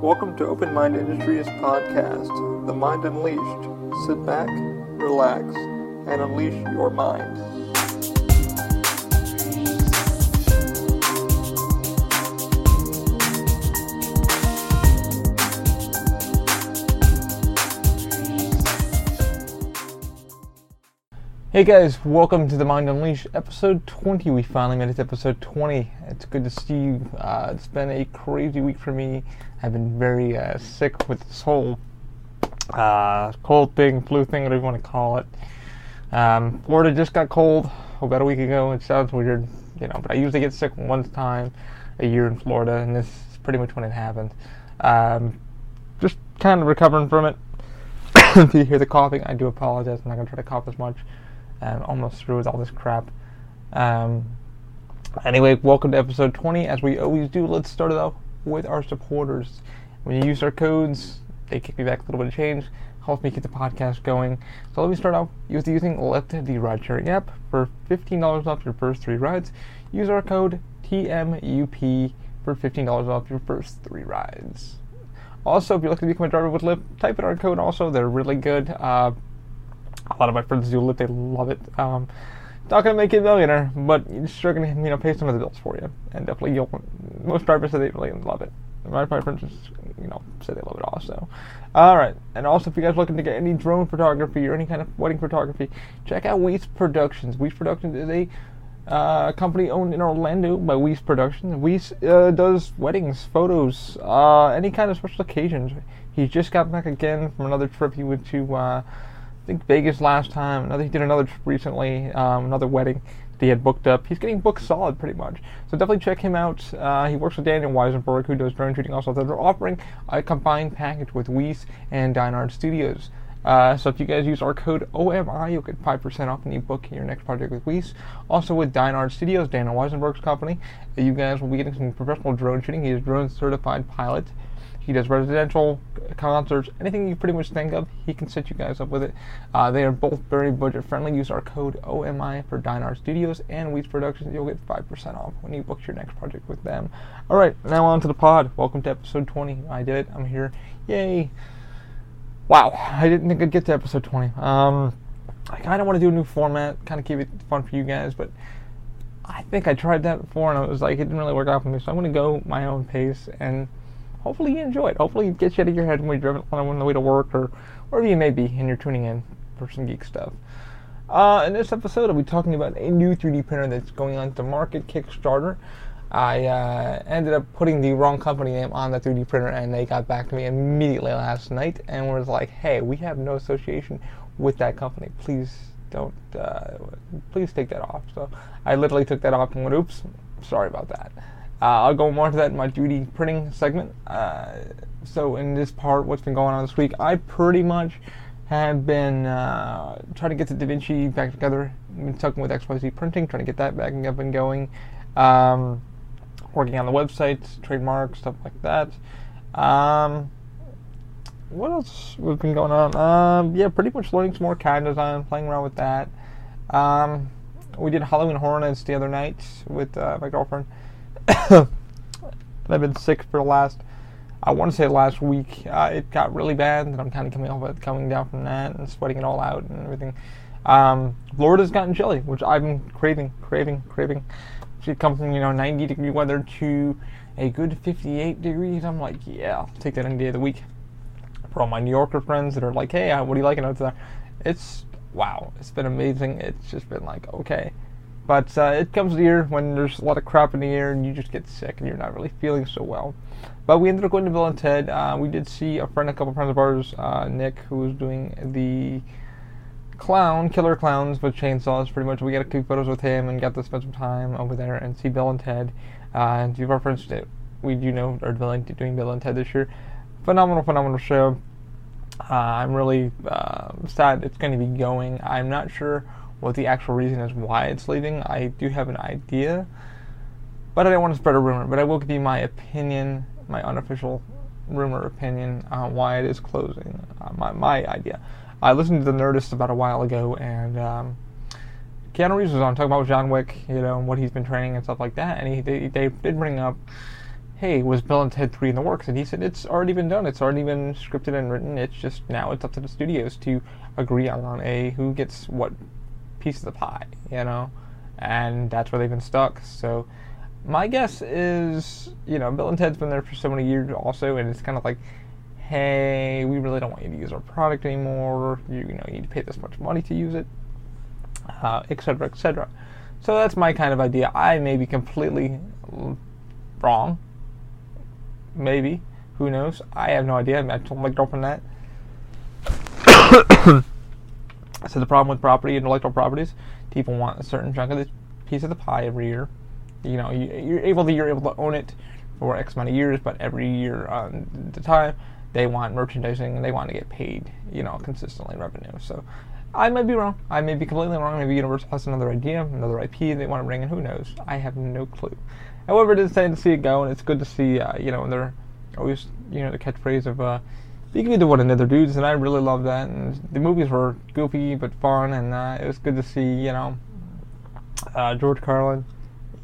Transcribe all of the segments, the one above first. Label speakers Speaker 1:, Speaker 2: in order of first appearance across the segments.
Speaker 1: Welcome to Open Mind Industries podcast, The Mind Unleashed. Sit back, relax, and unleash your mind.
Speaker 2: Hey guys, welcome to the Mind Unleashed, episode 20. We finally made it to episode 20. It's good to see you. Uh, it's been a crazy week for me. I've been very uh, sick with this whole uh, cold thing, flu thing, whatever you want to call it. Um, Florida just got cold about a week ago. It sounds weird, you know, but I usually get sick one time a year in Florida, and this is pretty much when it happened. Um, just kind of recovering from it. if you hear the coughing, I do apologize. I'm not going to try to cough as much and almost through with all this crap. Um, anyway, welcome to episode 20. As we always do, let's start it off with our supporters. When you use our codes, they kick me back a little bit of change, helps me keep the podcast going. So let me start off with using Lyft the ride sharing app for $15 off your first three rides. Use our code TMUP for $15 off your first three rides. Also, if you're looking to become a driver with Lyft, type in our code also. They're really good. Uh, a lot of my friends do Lyft; they love it. Um, not gonna make you a millionaire, but it's sure gonna you know pay some of the bills for you, and definitely you'll. Most drivers say they really love it. My, my friends just you know say they love it also. All right, and also if you guys are looking to get any drone photography or any kind of wedding photography, check out Weece Productions. Weece Productions is a uh, company owned in Orlando by Weece Productions. Weece uh, does weddings, photos, uh, any kind of special occasions. He just got back again from another trip he went to uh, think Vegas last time. Another he did another recently, um, another wedding that he had booked up. He's getting booked solid pretty much. So definitely check him out. Uh, he works with Daniel Weisenberg, who does drone shooting also. They're offering a combined package with Weece and Dynard Studios. Uh, so if you guys use our code OMI, you'll get 5% off when you book your next project with Weece. Also with Dynard Studios, Daniel Weisenberg's company, you guys will be getting some professional drone shooting. He is drone certified pilot. He does residential concerts, anything you pretty much think of, he can set you guys up with it. Uh, they are both very budget friendly. Use our code OMI for Dynard Studios and Weece Productions. You'll get 5% off when you book your next project with them. All right, now on to the pod. Welcome to episode 20. I did it. I'm here. Yay. Wow, I didn't think I'd get to episode 20. Um, I kind of want to do a new format, kind of keep it fun for you guys, but I think I tried that before and it was like, it didn't really work out for me. So I'm going to go my own pace and hopefully you enjoy it. Hopefully it gets you out of your head when you're driving on the way to work or wherever you may be and you're tuning in for some geek stuff. Uh, in this episode, I'll be talking about a new 3D printer that's going on to market Kickstarter. I uh, ended up putting the wrong company name on the 3D printer, and they got back to me immediately last night and was like, "Hey, we have no association with that company. Please don't, uh, please take that off." So I literally took that off and went, "Oops, sorry about that." Uh, I'll go more into that in my 3D printing segment. Uh, so in this part, what's been going on this week, I pretty much have been uh, trying to get the DaVinci back together. I've been talking with XYZ Printing, trying to get that back up and going. Um, working on the website, trademark, stuff like that. Um, what else has been going on? Um, yeah, pretty much learning some more CAD design, playing around with that. Um, we did Halloween Horror Nights the other night with uh, my girlfriend. I've been sick for the last, I want to say last week. Uh, it got really bad, and I'm kind of coming off it, coming down from that, and sweating it all out and everything. Um, Florida's gotten chilly, which I've been craving, craving, craving. She comes from you know 90 degree weather to a good 58 degrees. I'm like, yeah, I'll take that any day of the week. For all my New Yorker friends that are like, hey, uh, what are you liking out there? It's wow, it's been amazing. It's just been like, okay. But uh, it comes to year when there's a lot of crap in the air and you just get sick and you're not really feeling so well. But we ended up going to Bill and Ted. Uh, we did see a friend, a couple friends of ours, uh, Nick, who was doing the clown, killer clowns with chainsaws. Pretty much, we got a few photos with him and got to spend some time over there and see Bill and Ted. Uh, and two of our friends that we do know are doing Bill and Ted this year. Phenomenal, phenomenal show. Uh, I'm really uh, sad it's going to be going. I'm not sure what the actual reason is why it's leaving. I do have an idea, but I don't want to spread a rumor. But I will give you my opinion, my unofficial rumor opinion on why it is closing. Uh, my my idea. I listened to the Nerdist about a while ago, and um, Keanu Reeves was on talking about John Wick, you know, and what he's been training and stuff like that. And he they, they did bring up hey, was Bill and Ted 3 in the works? And he said, it's already been done. It's already been scripted and written. It's just now it's up to the studios to agree on a who gets what piece of the pie, you know? And that's where they've been stuck. So my guess is, you know, Bill and Ted's been there for so many years also, and it's kind of like, hey, we really don't want you to use our product anymore. You, you know, you need to pay this much money to use it, uh, et cetera, et cetera. So that's my kind of idea. I may be completely wrong. Maybe. Who knows? I have no idea. I told my girlfriend that. so the problem with property, intellectual properties, people want a certain chunk of the piece of the pie every year. You know, you, are able to you're able to own it for X amount of years, but every year on the time they want merchandising and they want to get paid, you know, consistently revenue. So I might be wrong. I may be completely wrong. Maybe Universal has another idea, another IP they want to bring in. Who knows? I have no clue. However, it is exciting to see it go, and it's good to see, uh, you know, they're always, you know, the catchphrase of, uh, be good to one another, dudes, and I really love that. And the movies were goofy but fun, and uh, it was good to see, you know, uh, George Carlin,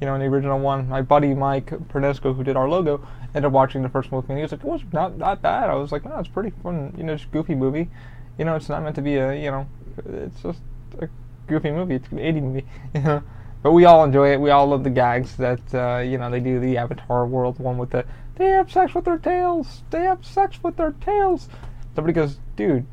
Speaker 2: you know, in the original one. My buddy Mike Pernesco, who did our logo, ended up watching the first movie, and he was like, it was not not bad. I was like, no, it's pretty fun, you know, just goofy movie. You know, it's not meant to be a, you know, it's just a goofy movie. It's an 80 movie, you know. But we all enjoy it. We all love the gags that uh, you know they do the Avatar world one with the they have sex with their tails. They have sex with their tails. Somebody goes, dude,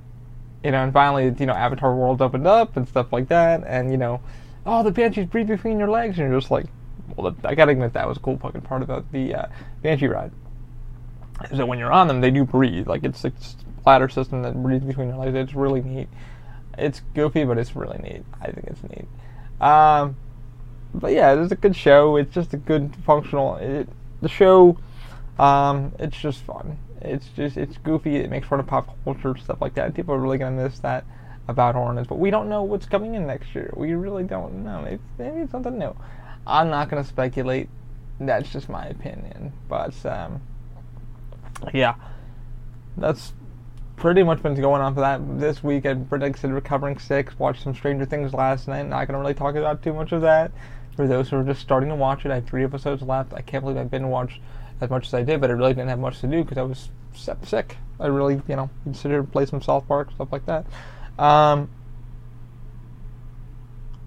Speaker 2: you know. And finally, you know, Avatar world opened up and stuff like that. And you know, oh, the banshees breathe between your legs, and you're just like, well, I gotta admit that was a cool fucking part about the uh, banshee ride. Is that when you're on them, they do breathe. Like it's a ladder system that breathes between your legs. It's really neat. It's goofy, but it's really neat. I think it's neat. Um, but yeah, it's a good show. It's just a good functional. It, the show, um, it's just fun. It's just it's goofy. It makes fun of pop culture stuff like that. People are really gonna miss that about Hornets. But we don't know what's coming in next year. We really don't know. Maybe, maybe it's something new. I'm not gonna speculate. That's just my opinion. But um, yeah, that's pretty much been going on for that this week. I predicted Recovering Six. Watched some Stranger Things last night. Not gonna really talk about too much of that. For those who are just starting to watch it, I have three episodes left. I can't believe I didn't watch as much as I did, but I really didn't have much to do because I was sick. I really, you know, considered play some South Park stuff like that. Um,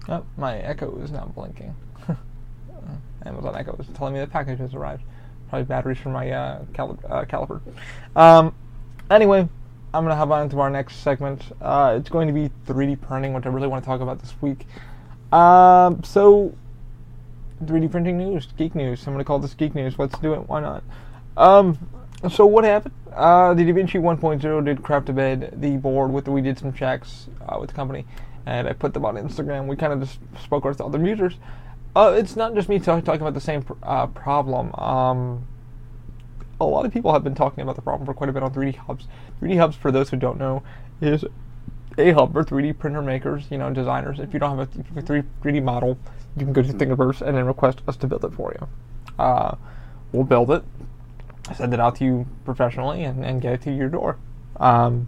Speaker 2: oh, my Echo is now blinking. Amazon Echo is telling me the package has arrived. Probably batteries for my uh, cal- uh, caliper. Um, anyway, I'm gonna hop on to our next segment. Uh, it's going to be 3D printing, which I really want to talk about this week. Um, so 3D printing news, geek news. I'm gonna call this geek news. Let's do it. Why not? Um, so what happened? Uh, the DaVinci 1.0 did craft a bed, the board with we did some checks uh, with the company, and I put them on Instagram. We kind of just spoke with other users. Uh, it's not just me talk, talking about the same pr- uh, problem. Um, a lot of people have been talking about the problem for quite a bit on 3D Hubs. 3D Hubs, for those who don't know, is a hub for 3D printer makers, you know, designers. If you don't have a 3D model, you can go to Thingiverse and then request us to build it for you. Uh, we'll build it, send it out to you professionally, and, and get it to your door. Um,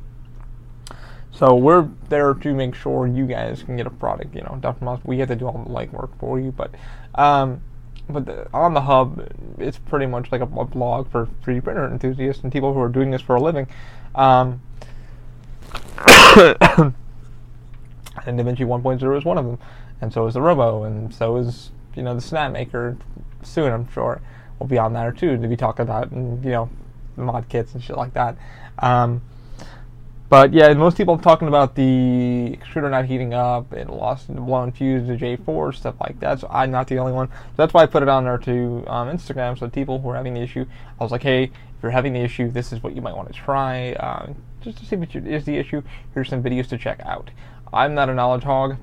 Speaker 2: so we're there to make sure you guys can get a product. You know, done from us. We have to do all the legwork for you, but um, but the, on the hub, it's pretty much like a, a, blog for 3D printer enthusiasts and people who are doing this for a living. Um, and DaVinci 1.0 is one of them, and so is the Robo, and so is you know the Snap Maker. Soon, I'm sure, we'll be on there too to be talking about, and you know, mod kits and shit like that. Um, but yeah, most people are talking about the extruder not heating up, it lost the blown fuse, the J4, stuff like that. So I'm not the only one. That's why I put it on there to um, Instagram. So people who are having the issue, I was like, hey, if you're having the issue, this is what you might want to try, uh, just to see what is the issue. Here's some videos to check out. I'm not a knowledge hog.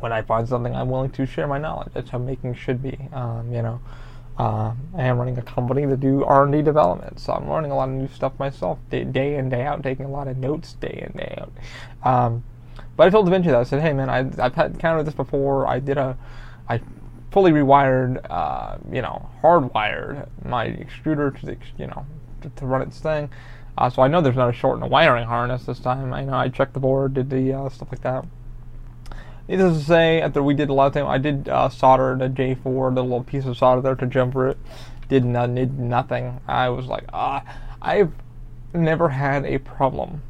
Speaker 2: When I find something, I'm willing to share my knowledge. That's how making should be. Um, you know. Uh, I am running a company to do R&D development, so I'm learning a lot of new stuff myself, day, day in, day out, taking a lot of notes day in, day out. Um, but I told DaVinci that I said, "Hey, man, I, have had encountered this before. I did a, I fully rewired, uh, you know, hardwired my extruder to, the, you know, to, to run its thing. Uh, so I know there's not a short in the wiring harness this time. I know I checked the board, did the uh, stuff like that." Needless to say, after we did a lot of time, I did uh, solder the J4, the little piece of solder there to jumper it. did not did nothing. I was like, ah, I've never had a problem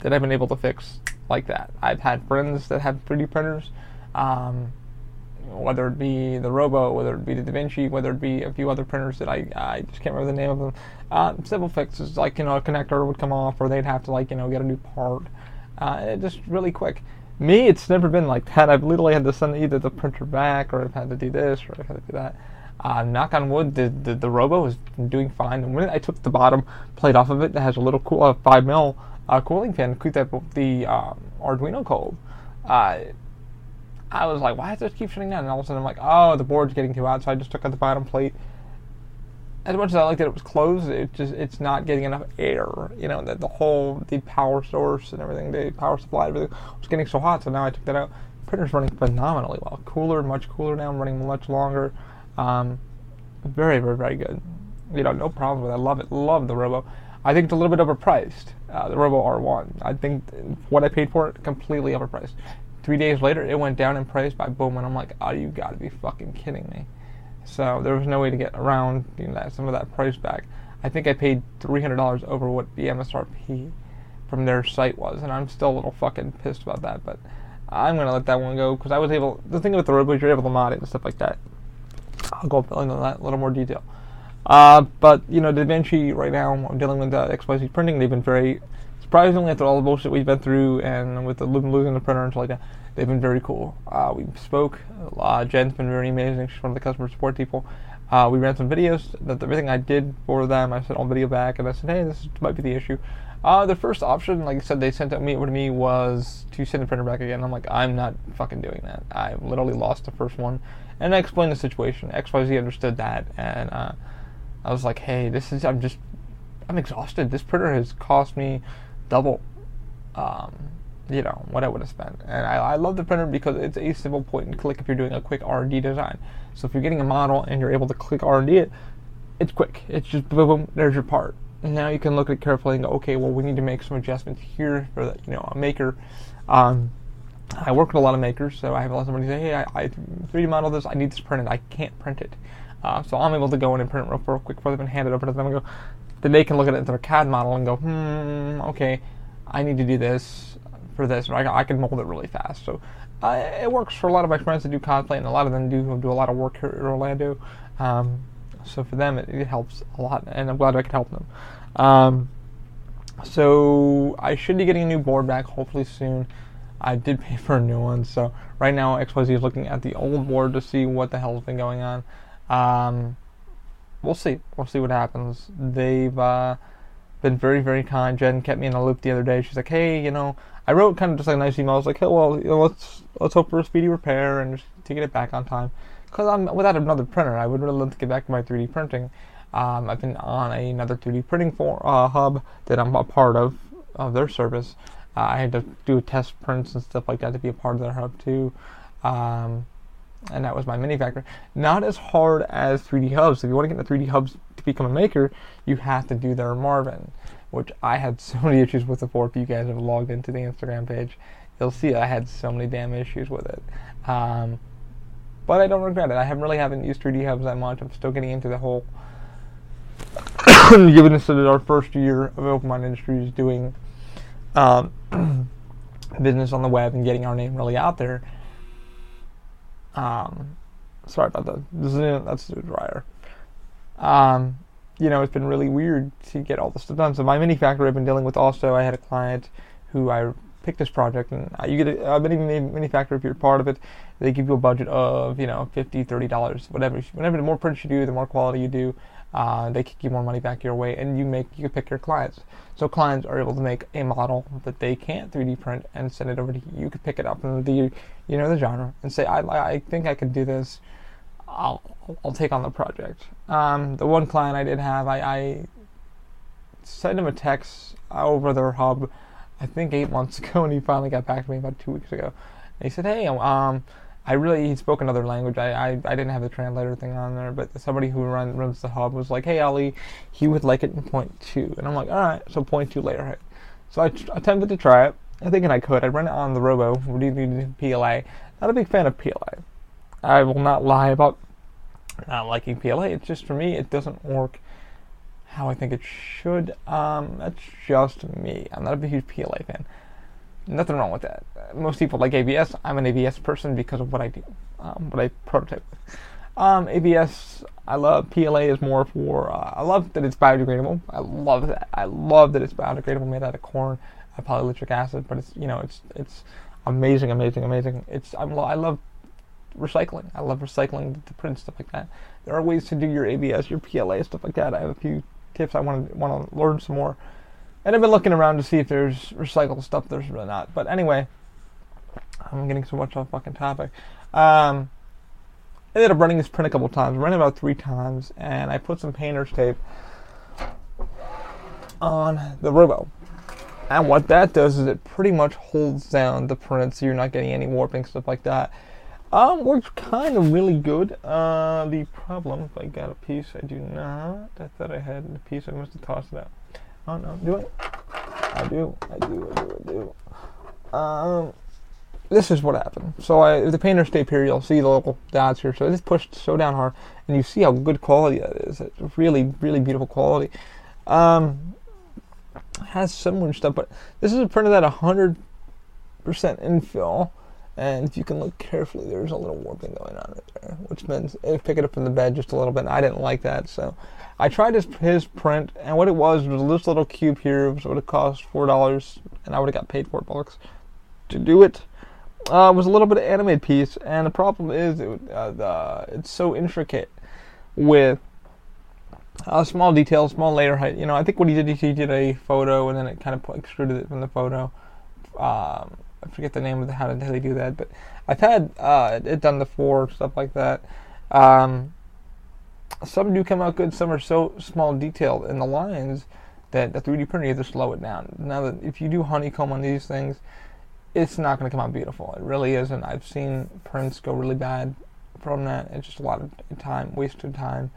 Speaker 2: that I've been able to fix like that. I've had friends that have 3D printers, um, whether it be the Robo, whether it be the DaVinci, whether it be a few other printers that I, I just can't remember the name of them. Uh, simple fixes like you know a connector would come off, or they'd have to like you know get a new part. Uh, just really quick. Me, it's never been like that. I've literally had to send either the printer back, or I've had to do this, or I've had to do that. Uh, knock on wood, the, the, the Robo is doing fine. And when I took the bottom plate off of it, that has a little cool, uh, 5 mil uh, cooling fan keep that the um, Arduino cold. Uh, I was like, why does it keep shutting down? And all of a sudden, I'm like, oh, the board's getting too hot, so I just took out the bottom plate. As much as I liked that it was closed, it just it's not getting enough air. You know that the whole the power source and everything, the power supply, everything was getting so hot. So now I took that out. Printer's running phenomenally well. Cooler, much cooler now. Running much longer. Um, very, very, very good. You know, no problem with it. I love it. Love the Robo. I think it's a little bit overpriced. Uh, the Robo R1. I think what I paid for it completely overpriced. Three days later, it went down in price by boom, and I'm like, oh, you got to be fucking kidding me. So there was no way to get around you know, some of that price back. I think I paid $300 over what the MSRP from their site was, and I'm still a little fucking pissed about that. But I'm gonna let that one go because I was able. The thing with the is you're able to mod it and stuff like that. I'll go into that a little more detail. Uh, but you know, DaVinci right now, I'm dealing with uh, XYZ printing. They've been very surprisingly after all the bullshit we've been through, and with the losing the printer and stuff like that, they've been very cool. Uh, we spoke. Uh, Jen's been very amazing. She's one of the customer support people. Uh, we ran some videos. That everything I did for them, I sent on video back, and I said, hey, this might be the issue. Uh, the first option, like I said, they sent me over to me was to send the printer back again. I'm like, I'm not fucking doing that. I literally lost the first one and I explained the situation. XYZ understood that, and uh, I was like, hey, this is, I'm just, I'm exhausted. This printer has cost me double, um, you know, what I would have spent. And I, I love the printer because it's a simple point and click if you're doing a quick R&D design. So if you're getting a model and you're able to click R&D it, it's quick. It's just boom, boom, there's your part. And now you can look at it carefully and go, okay, well, we need to make some adjustments here for the, you know, a maker. Um, I work with a lot of makers, so I have a lot of somebody say, hey, I, I 3D model this, I need this printed, I can't print it. Uh, so I'm able to go in and print it real, real quick for them and hand it over to them and go, then they can look at it in their CAD model and go, hmm, okay, I need to do this for this, or I, I can mold it really fast. So uh, it works for a lot of my friends that do cosplay, and a lot of them do do a lot of work here in Orlando. Um, so for them, it, it, helps a lot, and I'm glad I could help them. Um, so I should be getting a new board back hopefully soon. I did pay for a new one, so right now XYZ is looking at the old board to see what the hell's been going on. Um, we'll see. We'll see what happens. They've uh, been very, very kind. Jen kept me in the loop the other day. She's like, "Hey, you know," I wrote kind of just like a nice email. I was like, "Hey, well, you know, let's let's hope for a speedy repair and just to get it back on time." Because I'm without another printer, I would really love to get back to my 3D printing. Um, I've been on another 3D printing for, uh, hub that I'm a part of of their service. Uh, I had to do test prints and stuff like that to be a part of their hub too. Um, and that was MyMiniFactory. Not as hard as 3D hubs. If you want to get into 3D hubs to become a maker, you have to do their Marvin, which I had so many issues with before. If you guys have logged into the Instagram page, you'll see I had so many damn issues with it. Um, but I don't regret it. I haven't really haven't used 3D hubs that much. I'm still getting into the whole. given this is our first year of Open Mind Industries doing um, business on the web and getting our name really out there. Um, sorry about that. That's the dryer. Um, you know, it's been really weird to get all this stuff done. So my mini factory I've been dealing with also. I had a client who I picked this project, and you get a, a mini, mini factory if you're part of it. They give you a budget of you know 50 30 dollars, whatever. Whenever the more prints you do, the more quality you do, uh, they kick you more money back your way, and you make you pick your clients. So clients are able to make a model that they can't 3D print and send it over to you. You could pick it up in the you know the genre and say, I I think I could do this. I'll I'll take on the project. Um, the one client I did have, I, I sent him a text over their hub, I think eight months ago, and he finally got back to me about two weeks ago. And he said, Hey, um, I really he spoke another language. I, I, I didn't have the translator thing on there, but somebody who run, runs the hub was like, "Hey Ali, he would like it in point two. and I'm like, "All right, so point two layer So I attempted to try it. I think I could. I ran it on the Robo, PLA. Not a big fan of PLA. I will not lie about not liking PLA. It's just for me, it doesn't work how I think it should. Um, that's just me. I'm not a huge PLA fan. Nothing wrong with that. Most people like ABS. I'm an ABS person because of what I do, um, what I prototype. Um, ABS, I love. PLA is more for. Uh, I love that it's biodegradable. I love that. I love that it's biodegradable, made out of corn, uh, polylactic acid. But it's you know it's it's amazing, amazing, amazing. It's I'm, I love recycling. I love recycling the print stuff like that. There are ways to do your ABS, your PLA stuff like that. I have a few tips I want to want to learn some more. And I've been looking around to see if there's recycled stuff. There's really not. But anyway, I'm getting so much off fucking topic. Um, I ended up running this print a couple times. Ran about three times, and I put some painter's tape on the robo. And what that does is it pretty much holds down the print so you're not getting any warping, stuff like that. Um, works kind of really good. Uh, the problem, if I got a piece, I do not. I thought I had a piece, I must have tossed it out. Oh no, do it. I do, I do, I do, I do. Um, this is what happened. So I, the painter's tape here, you'll see the little dots here. So I just pushed so down hard, and you see how good quality that is. It's really, really beautiful quality. Um, has some weird stuff, but this is a printed at 100% infill. And if you can look carefully, there's a little warping going on right there, which means it pick it up from the bed just a little bit. I didn't like that, so I tried his, his print, and what it was was this little cube here. It would have cost four dollars, and I would have got paid four bucks to do it. Uh, was a little bit of animated piece, and the problem is it, uh, the, it's so intricate with uh, small details, small layer height. You know, I think what he did, he did a photo, and then it kind of extruded it from the photo. Um, I forget the name of the, how did they do that, but I've had uh, it done before, stuff like that. Um, some do come out good. Some are so small detailed in the lines that the 3D printer you have to slow it down. Now that if you do honeycomb on these things, it's not going to come out beautiful. It really isn't. I've seen prints go really bad from that. It's just a lot of time, wasted time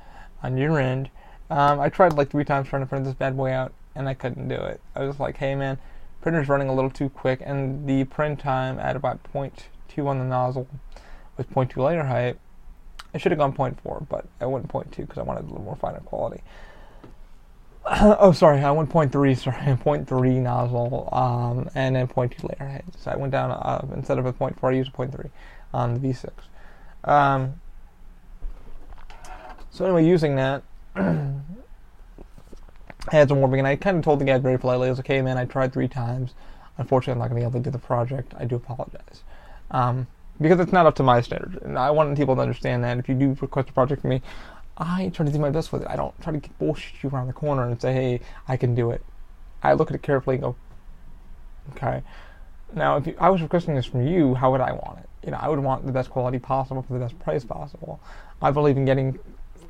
Speaker 2: on your end. Um, I tried like three times trying to print this bad boy out, and I couldn't do it. I was like, hey man, printer's running a little too quick, and the print time at about 0.2 on the nozzle with 0.2 layer height, I should have gone 0.4, but I went 0.2 because I wanted a little more finer quality. oh, sorry, I went 0.3, sorry, 0.3 nozzle, um, and then 0.2 layer height. So I went down, uh, instead of a 0.4, I used a 0.3 on the V6. Um, so anyway, using that, I had some warping, and I kind of told the guy very politely, I was like, hey man, I tried three times. Unfortunately, I'm not going to be able to do the project. I do apologize. Um, because it's not up to my standards. And I want people to understand that if you do request a project from me, I try to do my best with it. I don't try to bullshit you around the corner and say, hey, I can do it. I look at it carefully and go, okay. Now, if you, I was requesting this from you, how would I want it? You know, I would want the best quality possible for the best price possible. I believe in getting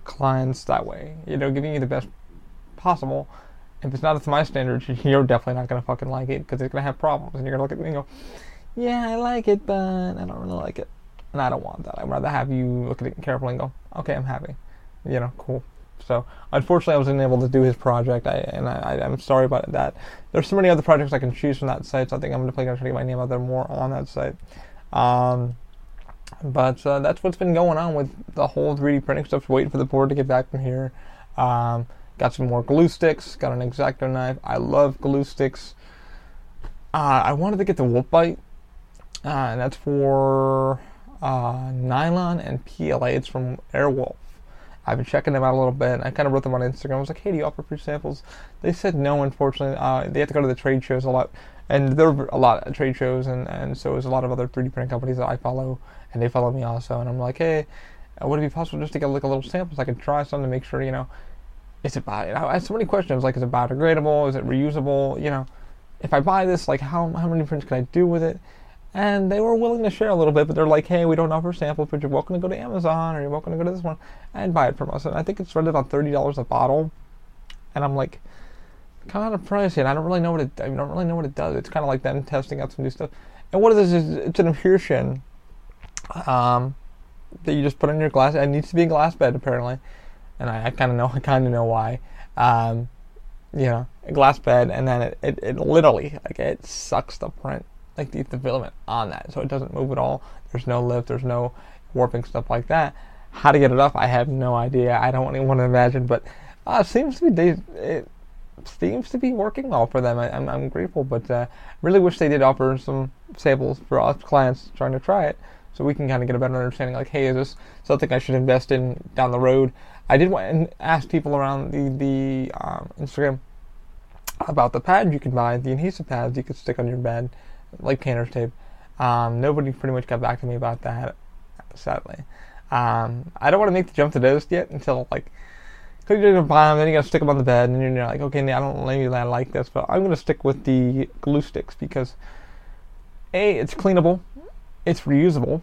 Speaker 2: clients that way. You know, giving you the best possible. If it's not up to my standards, you're definitely not going to fucking like it because it's going to have problems. And you're going to look at me and go, yeah, I like it, but I don't really like it. And I don't want that. I'd rather have you look at it carefully and go, okay, I'm happy. You know, cool. So unfortunately, I wasn't able to do his project, I, and I, am sorry about that. There's so many other projects I can choose from that site, so I think I'm definitely going to try to get my name out there more on that site. Um, but uh, that's what's been going on with the whole 3D printing stuff. Waiting for the board to get back from here. Um, got some more glue sticks. Got an X-Acto knife. I love glue sticks. Uh, I wanted to get the Wolf Bite, uh, and that's for uh, nylon and PLA. It's from Airwolf. I've been checking them out a little bit. I kind of wrote them on Instagram. I was like, hey, do you offer free samples? They said no, unfortunately. Uh, they have to go to the trade shows a lot. And there are a lot of trade shows, and, and so there's a lot of other 3D printing companies that I follow, and they follow me also. And I'm like, hey, uh, would it be possible just to get like a little sample so I can try some to make sure, you know, is it bio? I have so many questions like, is it biodegradable? Is it reusable? You know, if I buy this, like, how, how many prints can I do with it? and they were willing to share a little bit, but they're like, hey, we don't offer samples, but you're welcome to go to Amazon or you're welcome to go to this one and buy it from us. And I think it's right about thirty dollars a bottle, and I'm like, kind of pricey, and I don't really know what it. I don't really know what it does. It's kind of like them testing out some new stuff. And what it is is it's an immersion um, that you just put in your glass. It needs to be a glass bed apparently, and I, I kind of know. I kind of know why. Um, you know, a glass bed, and then it, it, it literally like it sucks the print like the, the filament on that, so it doesn't move at all. There's no lift, there's no warping stuff like that. How to get it up, I have no idea. I don't even want to imagine, but uh, it seems to be they, it seems to be working well for them. I, am I'm, I'm grateful, but uh, really wish they did offer some samples for us clients trying to try it, so we can kind of get a better understanding. Like, hey, is this something I should invest in down the road? I did want to ask people around the the um, Instagram about the pads you can buy, the adhesive pads you could stick on your bed, like painter's tape. Um, nobody pretty much got back to me about that, sadly. Um, I don't want to make the jump to those yet until like, cause you're gonna buy them, then you gotta stick them on the bed, and you're like, okay, I don't maybe I like this, but I'm gonna stick with the glue sticks because a it's cleanable, it's reusable,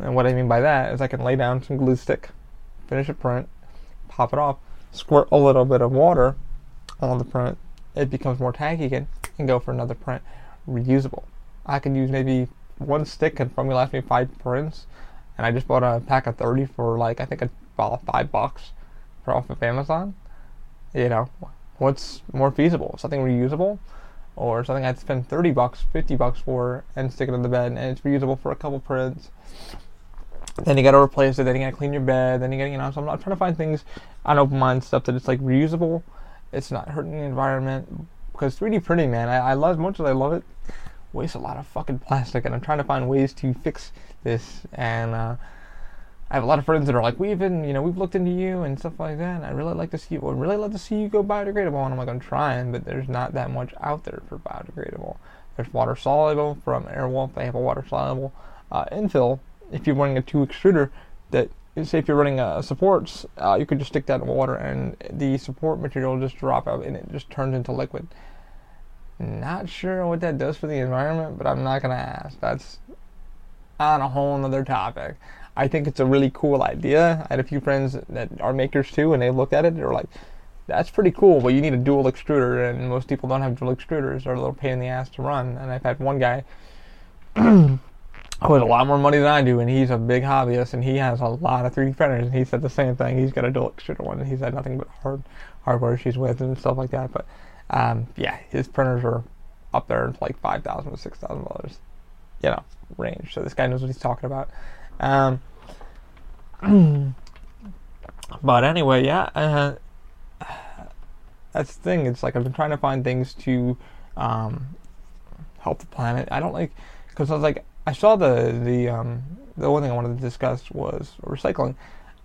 Speaker 2: and what I mean by that is I can lay down some glue stick, finish a print, pop it off, squirt a little bit of water on the print, it becomes more tacky again, and go for another print, reusable. I can use maybe one stick and probably last me five prints. And I just bought a pack of 30 for like, I think about five bucks for off of Amazon. You know, what's more feasible? Something reusable or something I'd spend 30 bucks, 50 bucks for and stick it in the bed and it's reusable for a couple prints. Then you gotta replace it, then you gotta clean your bed, then you gotta, you know, so I'm not trying to find things on open mind stuff that it's like reusable, it's not hurting the environment. Because 3D printing, man, I, I love, as much as I love it, waste a lot of fucking plastic, and I'm trying to find ways to fix this. And uh, I have a lot of friends that are like, we've been, you know, we've looked into you and stuff like that. And I really like to see, would really love to see you go biodegradable. And I'm like, I'm trying, but there's not that much out there for biodegradable. There's water soluble from Airwolf. They have a water soluble uh, infill. If you're running a two extruder, that say if you're running a supports, uh, you could just stick that in water and the support material will just drop out and it just turns into liquid. Not sure what that does for the environment, but I'm not gonna ask. That's on a whole another topic. I think it's a really cool idea. I had a few friends that are makers too, and they looked at it. They're like, "That's pretty cool, but you need a dual extruder, and most people don't have dual extruders. They're a little pain in the ass to run." And I've had one guy who has a lot more money than I do, and he's a big hobbyist, and he has a lot of 3D printers, and he said the same thing. He's got a dual extruder one, and he's had nothing but hard hardware issues with and stuff like that. But um, yeah, his printers are up there in like five thousand to six thousand dollars, you know, range. So this guy knows what he's talking about. Um, but anyway, yeah, uh, that's the thing. It's like I've been trying to find things to um, help the planet. I don't like because I was like I saw the the um, the one thing I wanted to discuss was recycling,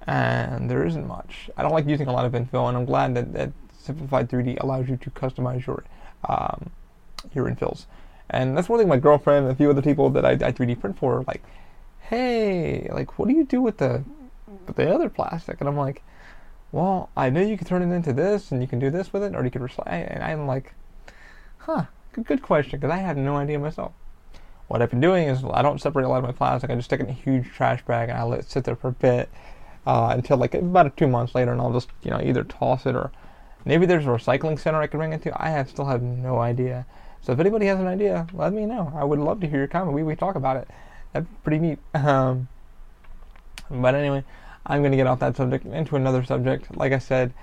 Speaker 2: and there isn't much. I don't like using a lot of infill, and I'm glad that, that Simplify3D allows you to customize your um, your infills. And that's one thing my girlfriend and a few other people that I, I 3D print for are like, hey, like, what do you do with the with the other plastic? And I'm like, well, I know you can turn it into this, and you can do this with it, or you can recycle. And I'm like, huh, good, good question, because I had no idea myself. What I've been doing is I don't separate a lot of my plastic. I just stick it in a huge trash bag, and I let it sit there for a bit uh, until like about two months later, and I'll just you know either toss it or Maybe there's a recycling center I could bring it to. I have, still have no idea. So if anybody has an idea, let me know. I would love to hear your comment. We we talk about it. That's pretty neat. Um, but anyway, I'm going to get off that subject into another subject. Like I said,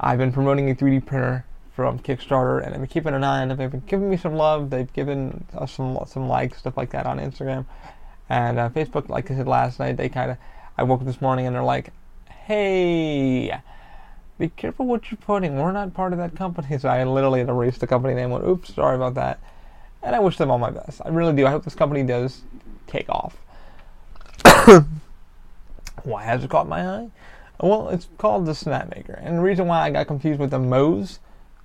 Speaker 2: I've been promoting a 3D printer from Kickstarter, and I've been keeping an eye on them. They've been giving me some love. They've given us some some likes, stuff like that on Instagram and uh, Facebook. Like I said last night, they kind of I woke up this morning and they're like, "Hey." be careful what you're putting. We're not part of that company. So I literally erased the company name. Went, oops, sorry about that. And I wish them all my best. I really do. I hope this company does take off. why has it caught my eye? Well, it's called the Snapmaker. And the reason why I got confused with the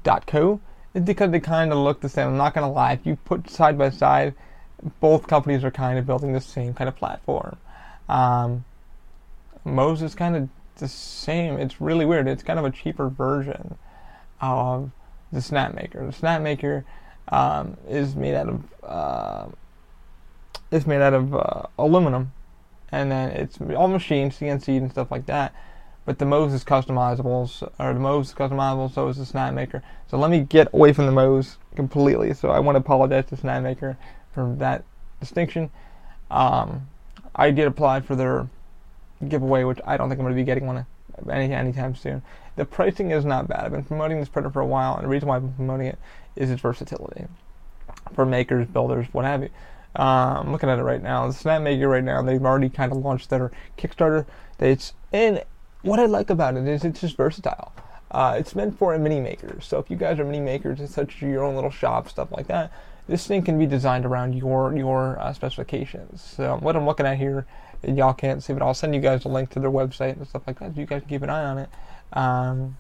Speaker 2: Mooz.co is because they kind of look the same. I'm not going to lie. If you put side by side, both companies are kind of building the same kind of platform. Um, is kind of the same. It's really weird. It's kind of a cheaper version of the Snapmaker. The Snapmaker um, is made out of uh, it's made out of uh, aluminum, and then it's all machine CNC and stuff like that. But the Mooz is customizable, or the Mooz is customizable, so is the Snapmaker. So let me get away from the Mooz completely. So I want to apologize to Snapmaker for that distinction. Um, I did apply for their giveaway, which I don't think I'm going to be getting one any anytime soon. The pricing is not bad. I've been promoting this printer for a while, and the reason why I've been promoting it is its versatility for makers, builders, what have you. Uh, I'm looking at it right now. The Snapmaker right now, they've already kind of launched their Kickstarter. It's and what I like about it is it's just versatile. Uh, it's meant for a mini maker. So if you guys are mini makers, it's such your own little shop, stuff like that. This thing can be designed around your your uh, specifications. So what I'm looking at here, y'all can't see, but I'll send you guys a link to their website and stuff like that. You guys can keep an eye on it. Um,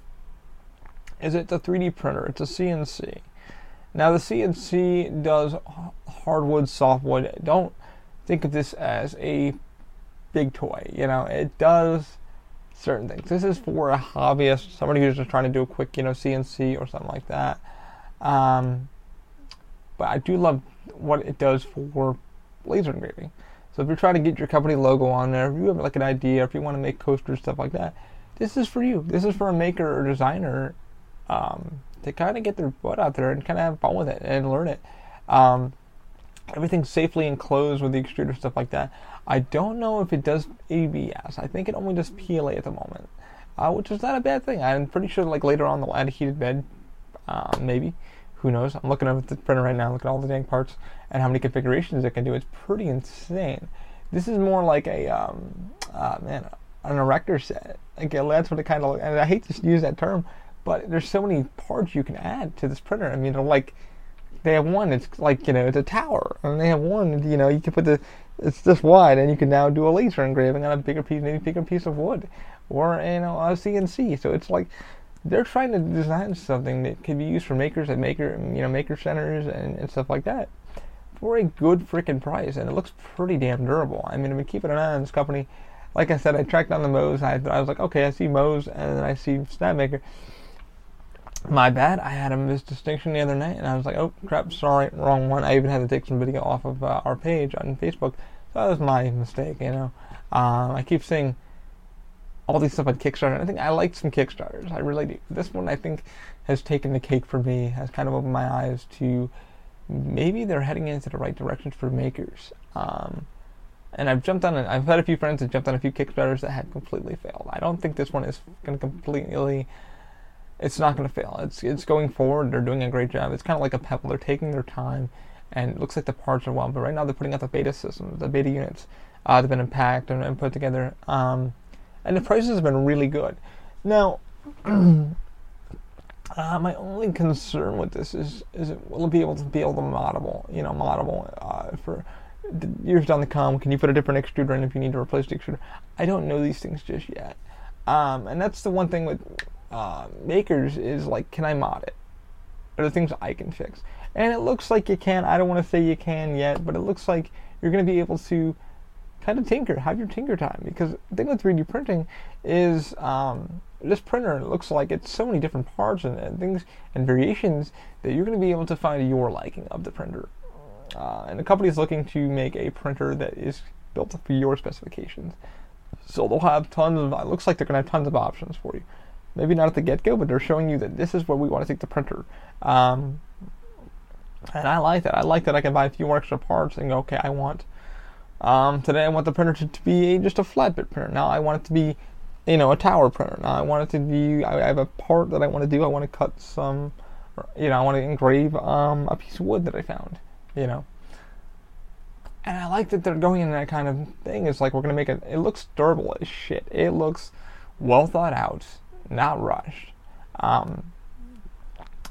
Speaker 2: is it's a 3D printer? It's a CNC. Now the CNC does hardwood, softwood. Don't think of this as a big toy. You know, it does certain things. This is for a hobbyist, somebody who's just trying to do a quick, you know, CNC or something like that. Um, but I do love what it does for laser engraving. So if you're trying to get your company logo on there, if you have like an idea, if you want to make coasters, stuff like that, this is for you. This is for a maker or designer um, to kind of get their butt out there and kind of have fun with it and learn it. Um, everything's safely enclosed with the extruder stuff like that. I don't know if it does ABS. I think it only does PLA at the moment, uh, which is not a bad thing. I'm pretty sure like later on they'll add a heated bed, uh, maybe. Who knows? I'm looking at the printer right now, looking at all the dang parts and how many configurations it can do. It's pretty insane. This is more like a um, uh, man, an erector set. Like that's what it kind of. And I hate to use that term, but there's so many parts you can add to this printer. I mean, like they have one. It's like you know, it's a tower, and they have one. You know, you can put the. It's this wide, and you can now do a laser engraving on a bigger piece, maybe bigger piece of wood, or you know, a CNC. So it's like they're trying to design something that can be used for makers at maker, you know, maker centers and, and stuff like that for a good freaking price, and it looks pretty damn durable. I mean, I've been keeping an eye on this company. Like I said, I tracked down the Mooz. I, I was like, okay, I see Mooz, and then I see Snapmaker my bad. I had a misdistinction the other night, and I was like, oh crap, sorry, wrong one. I even had to take some video off of uh, our page on Facebook. So that was my mistake, you know. Um, I keep seeing all these stuff on Kickstarter. And I think I like some Kickstarters. I really do. This one, I think, has taken the cake for me. Has kind of opened my eyes to maybe they're heading into the right direction for makers. Um, and I've jumped on. I've had a few friends that jumped on a few Kickstarters that had completely failed. I don't think this one is going to completely it's not going to fail. It's it's going forward. They're doing a great job. It's kind of like a Pebble. They're taking their time, and it looks like the parts are well. But right now they're putting out the beta systems, the beta units. Uh, they've been unpacked and, and put together, um, and the prices have been really good. Now, uh, my only concern with this is is it, will it be able to be able to moddable, you know, moddable uh, for years down the come. Can you put a different extruder in if you need to replace the extruder? I don't know these things just yet. Um, and that's the one thing with uh, makers is like, can I mod it? Are there things I can fix? And it looks like you can. I don't want to say you can yet, but it looks like you're going to be able to kind of tinker, have your tinker time. Because the thing with 3D printing is um, this printer looks like it's so many different parts and, and, things and variations that you're going to be able to find your liking of the printer. Uh, and the company is looking to make a printer that is built for your specifications. So they'll have tons of. It looks like they're going to have tons of options for you maybe not at the get-go, but they're showing you that this is where we want to take the printer. Um, and I like that. I like that I can buy a few more extra parts and go, okay, I want um, today I want the printer to, to be a, just a flatbed printer. Now I want it to be, you know, a tower printer. Now I want it to be. I, I have a part that I want to do. I want to cut some, you know, I want to engrave um, a piece of wood that I found. You know. And I like that they're going in that kind of thing. It's like we're gonna make it. It looks durable as shit. It looks well thought out not rushed. Um,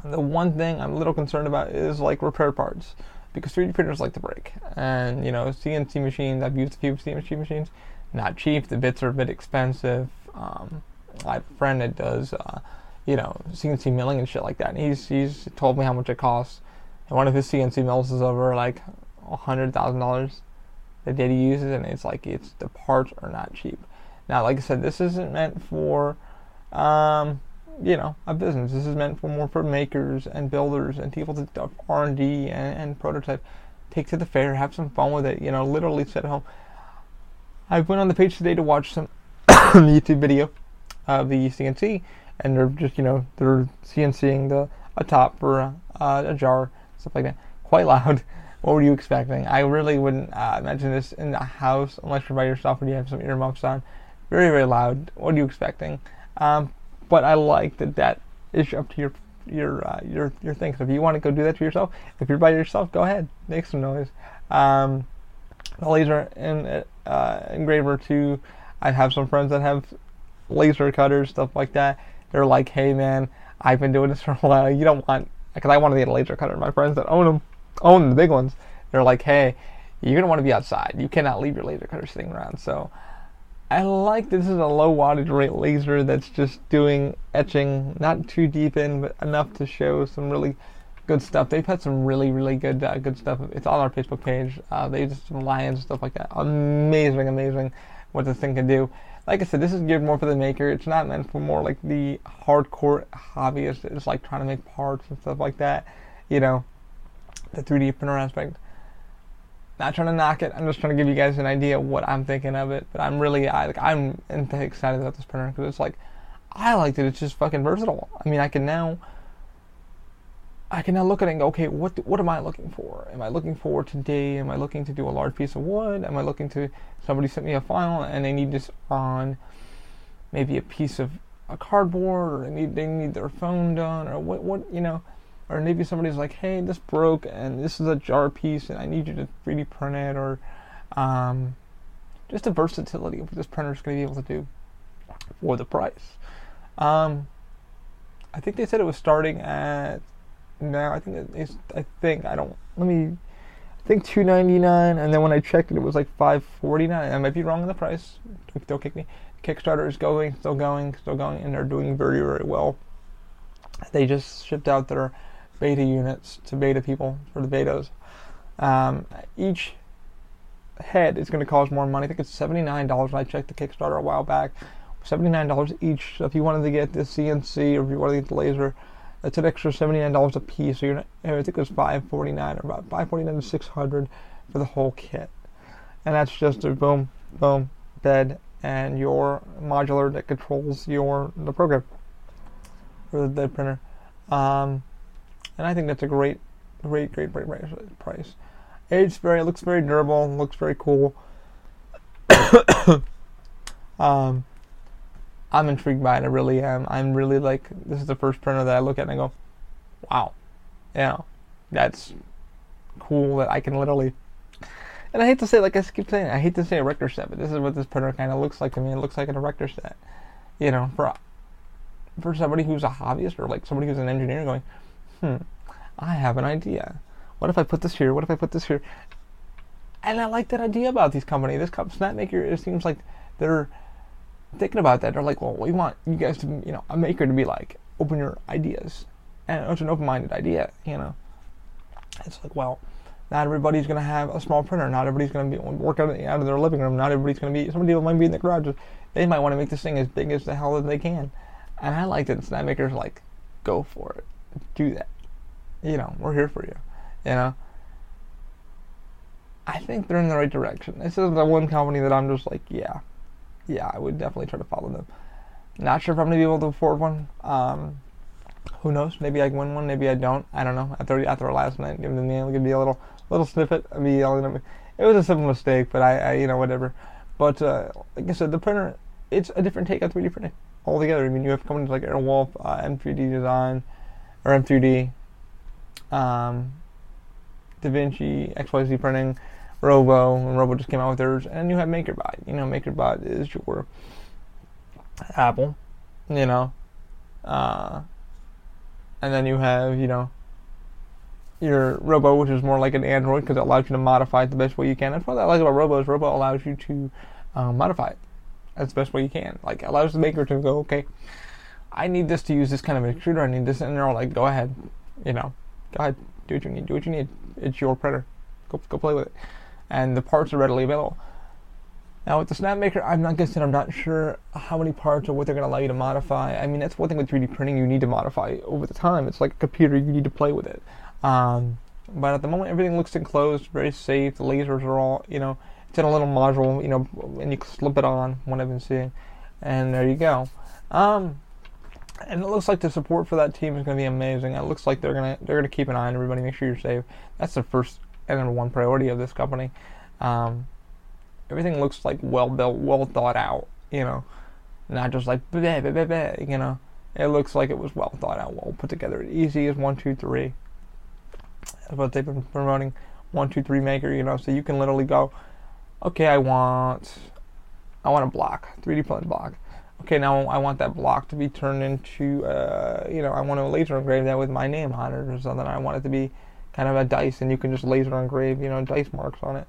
Speaker 2: the one thing I'm a little concerned about is like repair parts because 3D printers like to break. And you know, CNC machines, I've used a few CNC machines, not cheap. The bits are a bit expensive. Um, I have a friend that does, uh, you know, CNC milling and shit like that. And he's he's told me how much it costs. And one of his CNC mills is over like a hundred thousand dollars that he uses, and it's like it's the parts are not cheap. Now, like I said, this isn't meant for um, you know, a business. This is meant for more for makers and builders and people to do R&D and, and prototype. Take to the fair, have some fun with it. You know, literally sit at home. I went on the page today to watch some YouTube video of the CNC, and they're just you know they're CNCing the a top for a, uh, a jar, stuff like that. Quite loud. What were you expecting? I really wouldn't uh, imagine this in the house unless you're by yourself and you have some earmuffs on. Very very loud. What are you expecting? Um, but I like that that is up to your your uh, your your thing. So if you want to go do that for yourself, if you're by yourself, go ahead, make some noise. Um, the laser uh, engraver too. I have some friends that have laser cutters, stuff like that. They're like, hey man, I've been doing this for a while. You don't want, because I wanted to get a laser cutter. My friends that own them, own the big ones, they're like, hey, you're gonna want to be outside. You cannot leave your laser cutter sitting around. So I like this is a low wattage rate laser that's just doing etching, not too deep in, but enough to show some really good stuff. They've had some really, really good, uh, good stuff. It's on our Facebook page. Uh, they just some lions and stuff like that. Amazing, amazing, what this thing can do. Like I said, this is geared more for the maker. It's not meant for more like the hardcore hobbyist. It's like trying to make parts and stuff like that. You know, the 3D printer aspect. Not trying to knock it. I'm just trying to give you guys an idea of what I'm thinking of it. But I'm really, I, like, I'm excited about this printer because it's like, I like it. it's just fucking versatile. I mean, I can now I can now look at it and go, okay, what what am I looking for? Am I looking for today? Am I looking to do a large piece of wood? Am I looking to somebody sent me a file and they need this on maybe a piece of a cardboard or they need they need their phone done or what what you know or maybe somebody's like, hey, this broke and this is a jar piece and I need you to 3D print it or um, just the versatility of what this printer is going to be able to do for the price. Um, I think they said it was starting at now. I think it's. I think I don't. Let me. I think two ninety nine, and then when I checked it, it was like five forty nine. I might be wrong on the price. Don't kick me. Kickstarter is going, still going, still going, and they're doing very, very well. They just shipped out their beta units to beta people for the betas. Um, each head is going to cost more money. I think it's seventy nine dollars. When I checked the Kickstarter a while back, seventy nine dollars each. So if you wanted to get the CNC or if you wanted to get the laser that's an extra $79 a piece. So you're not, I think it was 549 or about 549 to 600 for the whole kit. And that's just a boom, boom, bed, and your modular that controls your the program for the, the printer. Um, and I think that's a great, great, great, great great price. It's very, looks very durable, looks very cool. um, I'm intrigued by it. I really am. I'm really like this is the first printer that I look at and I go, wow, yeah, that's cool that I can literally. And I hate to say, like I keep saying, I hate to say erector set, but this is what this printer kind of looks like to me. It looks like an erector set, you know, for for somebody who's a hobbyist or like somebody who's an engineer going, hmm, I have an idea. What if I put this here? What if I put this here? And I like that idea about these companies. This Snapmaker, it seems like they're thinking about that, they're like, well, we want you guys to, you know, a maker to be like, open your ideas. And it's an open minded idea, you know. It's like, well, not everybody's going to have a small printer. Not everybody's going to be working out of their living room. Not everybody's going to be, some people might be in the garage. They might want to make this thing as big as the hell that they can. And I like that Snapmaker's like, go for it. Do that. You know, we're here for you. You know? I think they're in the right direction. This is the one company that I'm just like, yeah, yeah, I would definitely try to follow them. Not sure if I'm gonna be able to afford one. Um, who knows? Maybe I win one. Maybe I don't. I don't know. After after last night, give them the give me a little little snippet. I mean, it was a simple mistake, but I, I you know whatever. But uh, like I said, the printer it's a different take on 3D printing altogether. I mean, you have companies like Airwolf, uh, M3D Design, or M3D, um, DaVinci, XYZ Printing, Robo, and Robo just came out with theirs, and you have MakerBot. You know, MakerBot is your Apple, you know, uh, and then you have, you know, your Robo, which is more like an Android because it allows you to modify it the best way you can. That's what I like about Robo is Robo allows you to um, modify it as the best way you can. Like allows the maker to go, okay, I need this to use this kind of extruder. I need this, and they're all like, go ahead, you know, go ahead, do what you need, do what you need. It's your printer. Go go play with it and the parts are readily available. Now with the Snapmaker, I'm not guessing. I'm not sure how many parts or what they're going to allow you to modify. I mean, that's one thing with 3D printing. You need to modify over the time. It's like a computer. You need to play with it. Um, but at the moment, everything looks enclosed, very safe. The lasers are all, you know, it's in a little module, you know, and you slip it on. What I've been seeing, and there you go. Um, and it looks like the support for that team is going to be amazing. It looks like they're gonna they're gonna keep an eye on everybody, make sure you're safe. That's the first and number one priority of this company. Um, everything looks like well built, well thought out. You know, not just like you know. It looks like it was well thought out, well put together. Easy as one, two, three. That's what they've been promoting. One, two, three maker, you know, so you can literally go, okay, I want, I want a block, 3D printed block. Okay, now I want that block to be turned into, uh, you know, I want to laser engrave that with my name on it or something. I want it to be kind of a dice, and you can just laser engrave, you know, dice marks on it.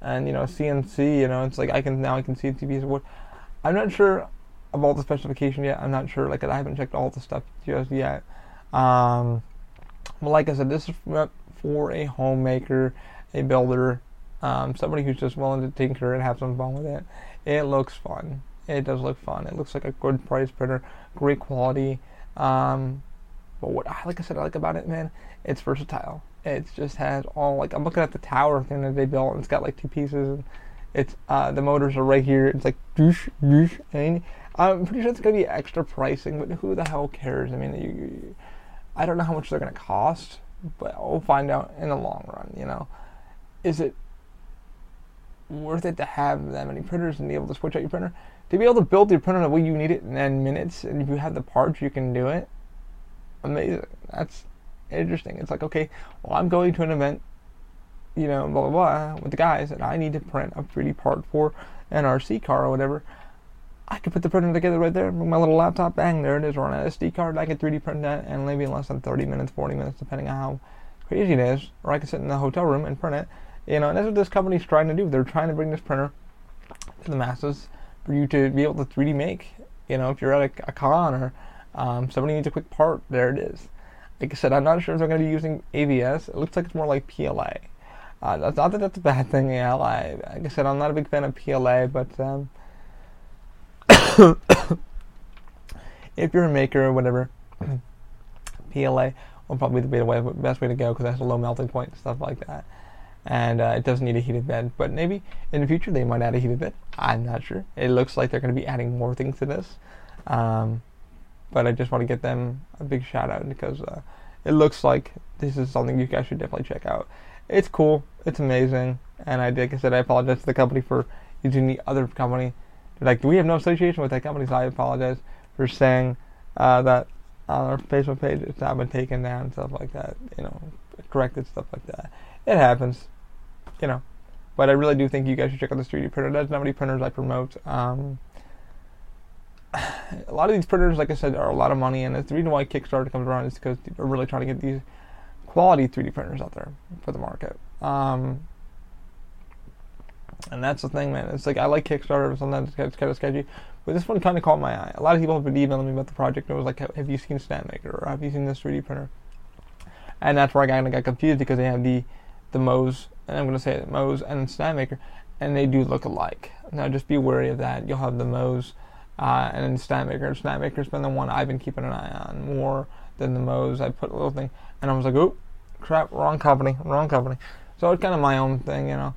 Speaker 2: And you know, CNC, you know, it's like I can now I can see piece of wood. I'm not sure of all the specification yet. I'm not sure, like I haven't checked all the stuff just yet. Um, but like I said, this is for a homemaker, a builder, um, somebody who's just willing to tinker and have some fun with it. It looks fun. It does look fun. It looks like a good price printer, great quality. Um, but what, I like I said, I like about it, man, it's versatile. It just has all like I'm looking at the tower thing that they built, and it's got like two pieces. And it's uh, the motors are right here. It's like doosh, doosh, and I'm pretty sure it's gonna be extra pricing, but who the hell cares? I mean, you, you, I don't know how much they're gonna cost, but we'll find out in the long run. You know, is it worth it to have that many printers and be able to switch out your printer? To be able to build your printer the way you need it in minutes, and if you have the parts, you can do it. Amazing. That's interesting. It's like, okay, well, I'm going to an event, you know, blah, blah, blah, with the guys, and I need to print a 3D part for an RC car or whatever. I could put the printer together right there with my little laptop. Bang, there it is, or an SD card. I could 3D print that and maybe in less than 30 minutes, 40 minutes, depending on how crazy it is. Or I could sit in the hotel room and print it. You know, and that's what this company's trying to do. They're trying to bring this printer to the masses for you to be able to 3D make. You know, if you're at a, a con or um, somebody needs a quick part, there it is. Like I said, I'm not sure if they're going to be using ABS. It looks like it's more like PLA. Uh, that's not that that's a bad thing. Yeah, like I said, I'm not a big fan of PLA, but um, if you're a maker or whatever, PLA will probably be the way, best way to go because it has a low melting point and stuff like that. And uh, it doesn't need a heated bed, but maybe in the future they might add a heated bed. I'm not sure. It looks like they're going to be adding more things to this. Um, but I just want to get them a big shout out because uh, it looks like this is something you guys should definitely check out. It's cool, it's amazing, and I like I said, I apologize to the company for using the other company. Like, we have no association with that company, so I apologize for saying uh, that on our Facebook page it's not been taken down and stuff like that. You know, corrected stuff like that. It happens, you know. But I really do think you guys should check out the 3D printer. That's not many printers I promote. Um, a lot of these printers, like I said, are a lot of money, and it's the reason why Kickstarter comes around is because they're really trying to get these quality 3D printers out there for the market. Um, and that's the thing, man. It's like I like Kickstarter, sometimes it's kind of sketchy, but this one kind of caught my eye. A lot of people have been emailing me about the project. And it was like, "Have you seen Snapmaker? Or have you seen this 3D printer?" And that's where I kind of got confused because they have the the Mooz, and I'm going to say it, Mooz and Snapmaker, and they do look alike. Now just be wary of that. You'll have the Mooz uh, and then Snapmaker. Snapmaker's been the one I've been keeping an eye on more than the Mooz. I put a little thing, and I was like, oh, crap, wrong company, wrong company. So it's kind of my own thing, you know.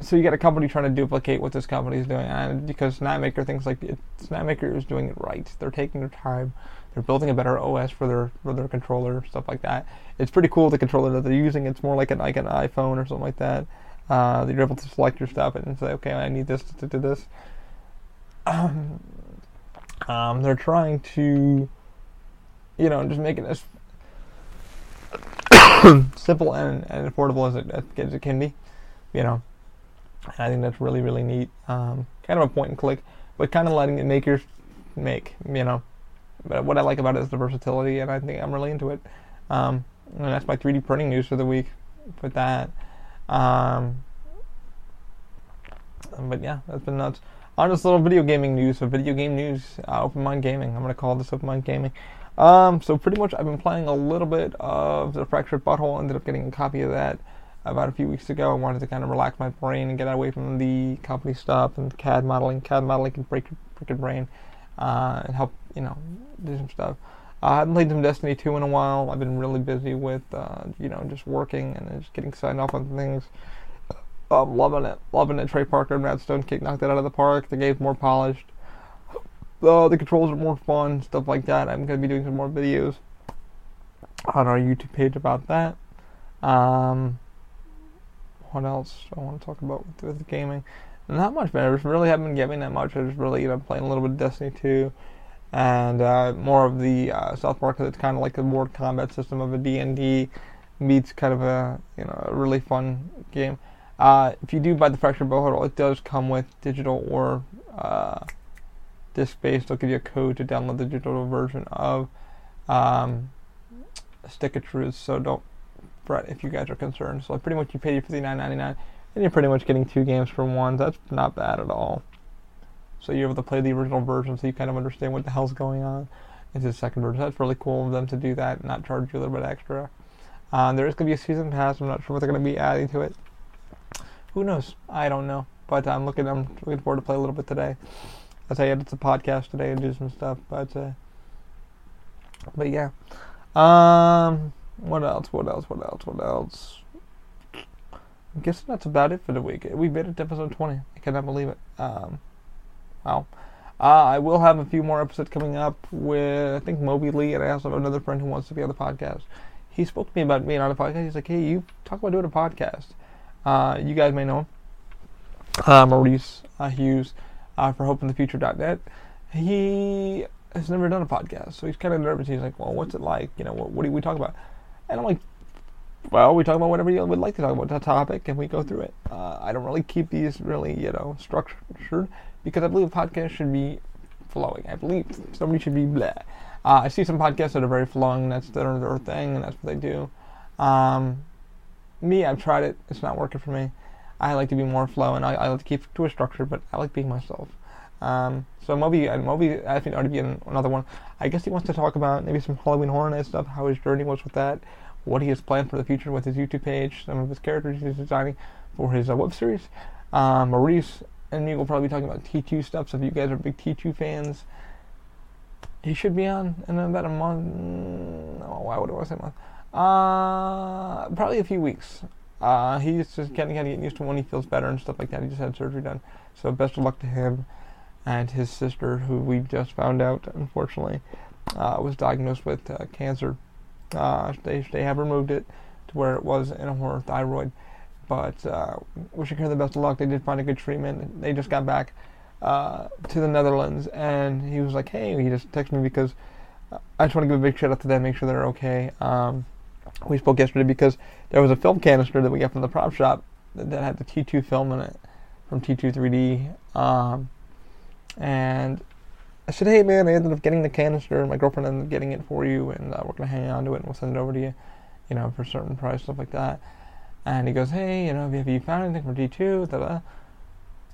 Speaker 2: So you got a company trying to duplicate what this company is doing, and because Snapmaker thinks like Snapmaker is doing it right. They're taking their time. They're building a better OS for their for their controller, stuff like that. It's pretty cool the controller that they're using. It's more like an like an iPhone or something like that. Uh, you're able to select your stuff and say, okay, I need this to do this um, um, they're trying to, you know, just make it as simple and, and affordable as it, as it can be, you know. I think that's really, really neat. Um, kind of a point and click, but kind of letting the makers make, you know. But what I like about it is the versatility, and I think I'm really into it. Um, and that's my 3D printing news for the week. Put that. Um, but yeah, that's been nuts on this little video gaming news. So video game news, uh, Open Mind Gaming. I'm gonna call this Open Mind Gaming. Um, so pretty much, I've been playing a little bit of the Fractured But Whole. Ended up getting a copy of that about a few weeks ago. I wanted to kind of relax my brain and get away from the company stuff and CAD modeling. CAD modeling can break, break your brain uh, and help you know do some stuff. Uh, I haven't played some Destiny 2 in a while. I've been really busy with uh, you know just working and just getting signed off on things. I'm loving it. Loving it. Trey Parker and Matt Stonekick knocked it out of the park. The game's more polished. Uh, the controls are more fun, stuff like that. I'm going to be doing some more videos on our YouTube page about that. Um, what else I want to talk about with, with gaming? Not much, man. I just really haven't been gaming that much. I just really, you know, playing a little bit of Destiny 2. And uh, more of the uh, South Park. It's kind of like the board combat system of a D&D meets kind of a you know a really fun game. Uh, if you do buy the Fractured But Whole, it does come with digital or uh, disc-based. They'll give you a code to download the digital version of um, Stick of Truth. So don't fret if you guys are concerned. So pretty much you pay your $59.99 and you're pretty much getting two games for one. That's not bad at all. So you're able to play the original version so you kind of understand what the hell's going on into the second version. That's really cool of them to do that not charge you a little bit extra. Uh, there is going to be a season pass. I'm not sure what they're going to be adding to it. Who knows? I don't know. But I'm looking. I'm looking forward to play a little bit today. As I edit the podcast today and do some stuff. But uh, but yeah. Um. What else? What else? What else? What else? I'm guessing that's about it for the week. We made it to episode 20. I cannot believe it. Um, wow. Uh, I will have a few more episodes coming up with, I think, Moby Lee, and I also have another friend who wants to be on the podcast. He spoke to me about being on a podcast. He's like, hey, you talk about doing a podcast. Uh, you guys may know him. Uh, Maurice uh, Hughes uh, for HopeInTheFuture.net. He has never done a podcast, so he's kind of nervous. He's like, well, what's it like? You know, what, what do we talk about? And I'm like, well, we talk about whatever you would like to talk about, that topic, and we go through it. Uh, I don't really keep these really, you know, structured because I believe a podcast should be flowing. I believe somebody should be blah. Uh, I see some podcasts that are very flowing. and That's their, thing, and that's what they do. Um, me, I've tried it. It's not working for me. I like to be more flow, and I, I like to keep to a structure, but I like being myself. Um, so Moby, and Moby asked me to be another one. I guess he wants to talk about maybe some Halloween Horror Night stuff, how his journey was with that, what he has planned for the future with his YouTube page, some of his characters he's designing for his uh, web series. Um, Maurice and me will probably be talking about T2 stuff. So if you guys are big T2 fans, he should be on in about a month. No, why would I say month? Uh, probably a few weeks. Uh, he's just getting, kinda getting used to when he feels better and stuff like that. He just had surgery done. So best of luck to him and his sister, who we just found out, unfortunately, uh, was diagnosed with uh, cancer. Uh, they, they have removed it to where it was in her thyroid. But uh, wishing her the best of luck. They did find a good treatment. They just got back uh, to the Netherlands, and he was like, "Hey," he just texted me because I just want to give a big shout out to them, make sure they're okay. Um, we spoke yesterday because there was a film canister that we got from the prop shop that, that had the T2 film in it from T2 3D. Um, and I said, hey man, I ended up getting the canister. My girlfriend ended up getting it for you, and uh, we're gonna hang on to it, and we'll send it over to you, you know, for a certain price, stuff like that. And he goes, hey, you know, have you found anything for T2? Da-da.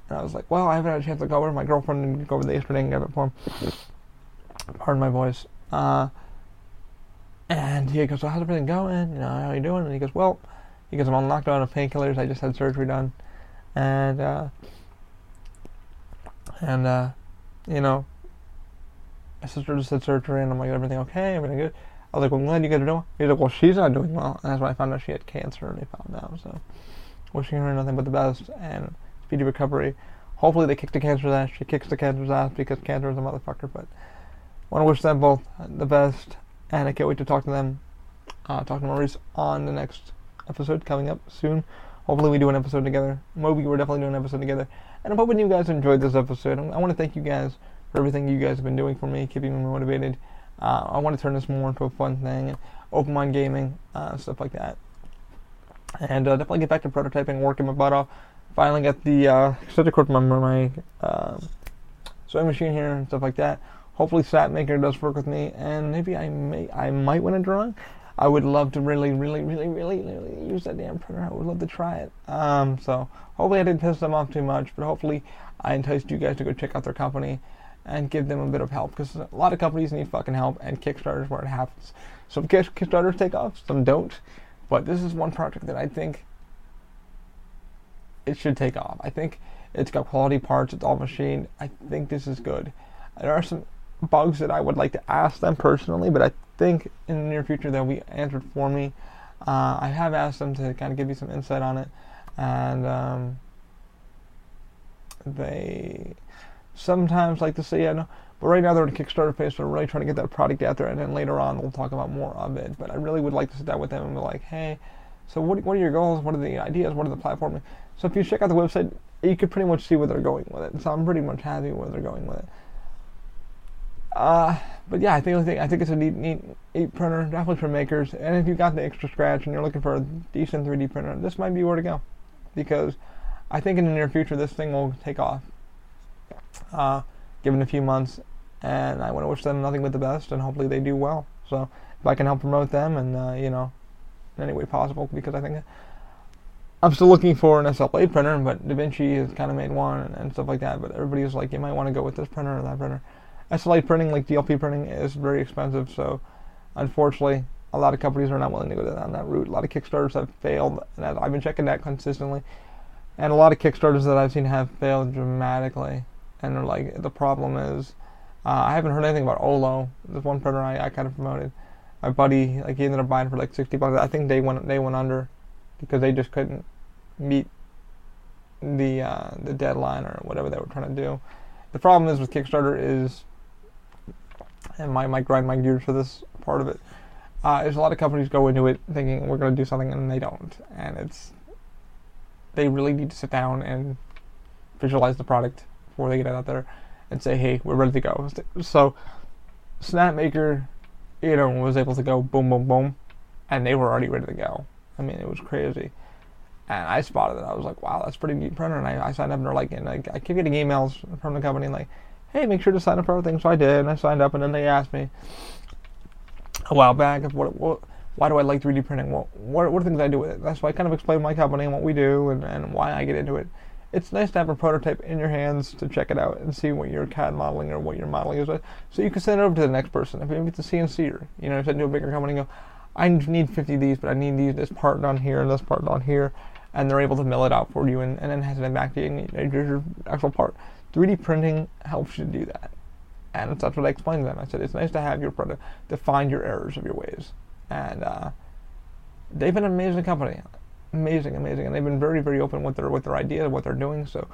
Speaker 2: And I was like, well, I haven't had a chance to go over. My girlfriend didn't go over there yesterday and get it for him. Pardon my voice. Uh, and he goes, well, how's everything going? You know, how are you doing? And he goes, well, he goes, I'm on lockdown of painkillers. I just had surgery done. And, uh, and, uh, you know, my sister just had surgery, and I'm like, everything okay? Everything good? I was like, well, I'm glad you guys are doing. He's like, well, she's not doing well. And that's when I found out she had cancer, and they found out. So, wishing her nothing but the best and speedy recovery. Hopefully, they kick the cancer's ass. She kicks the cancer's ass because cancer is a motherfucker. But I want to wish them both the best, and I can't wait to talk to them. Uh, talk to Maurice on the next episode coming up soon. Hopefully, we do an episode together. Moby, we're definitely doing an episode together. And I'm hoping you guys enjoyed this episode. I want to thank you guys for everything you guys have been doing for me, keeping me motivated. Uh, I want to turn this more into a fun thing, and open mind gaming, uh, stuff like that. And uh, definitely get back to prototyping, working my butt off. Finally got the uh, set to my my uh, sewing machine here and stuff like that. Hopefully, Snapmaker does work with me, and maybe I may I might win a drawing. I would love to really, really, really, really, really use that damn printer. I would love to try it. Um, so hopefully I didn't piss them off too much, but hopefully I enticed you guys to go check out their company and give them a bit of help because a lot of companies need fucking help and Kickstarters where it happens. Some Kickstarters take off, some don't, but this is one project that I think it should take off. I think it's got quality parts, it's all machined. I think this is good. There are some bugs that I would like to ask them personally, but I think in the near future they'll be answered for me. Uh, I have asked them to kind of give me some insight on it, and um, they sometimes like to yeah, no. But right now they're in Kickstarter phase, so we're really trying to get that product out there, and then later on we'll talk about more of it. But I really would like to sit down with them and be like, hey, so what, what are your goals? What are the ideas? What are the platforming? So if you check out the website, you could pretty much see where they're going with it. So I'm pretty much happy where they're going with it. Uh, but yeah, I think, I think I think it's a neat, neat, neat printer, definitely for makers. And if you got the extra scratch and you're looking for a decent 3D printer, this might be where to go, because I think in the near future this thing will take off. Uh, given a few months, and I want to wish them nothing but the best, and hopefully they do well. So if I can help promote them, and uh, you know, in any way possible, because I think I'm still looking for an SLA printer, but DaVinci has kind of made one and, and stuff like that. But everybody's like, you might want to go with this printer or that printer. SLA printing, like DLP printing, is very expensive. So, unfortunately, a lot of companies are not willing to go down that route. A lot of Kickstarters have failed, and I've been checking that consistently. And a lot of Kickstarters that I've seen have failed dramatically. And like, the problem is, uh, I haven't heard anything about Olo. There's one printer I, I kind of promoted. My buddy, like he ended up buying for like 60 bucks. I think they went they went under because they just couldn't meet the uh, the deadline or whatever they were trying to do. The problem is with Kickstarter is and my might grind my gears for this part of it. Uh, a lot of companies go into it thinking we're going to do something and they don't, and it's they really need to sit down and visualize the product before they get out there and say, hey, we're ready to go. So Snapmaker, you know, was able to go boom, boom, boom, and they were already ready to go. I mean, it was crazy. And I spotted it. I was like, wow, that's pretty neat printer. And I, I signed up and they're like, and like, I keep getting emails from the company like, hey, make sure to sign up for everything. So I did, and I signed up, and then they asked me a while back, what, what, why do I like 3D printing? What, what, what are things I do with it? That's why I kind of explained my company and what we do and, and why I get into it. It's nice to have a prototype in your hands to check it out and see what your CAD modeling or what your modeling is, so you can send it over to the next person. If it's a CNC, you know, send to a bigger company, go, I need 50 of these, but I need these, this part down here and this part down here, and they're able to mill it out for you and, and then has it back to you and here's your actual part. 3D printing helps you do that. And that's what I explained to them. I said, it's nice to have your product to find your errors of your ways. And uh, they've been an amazing company. Amazing, amazing. And they've been very, very open with their with their ideas, what they're doing. So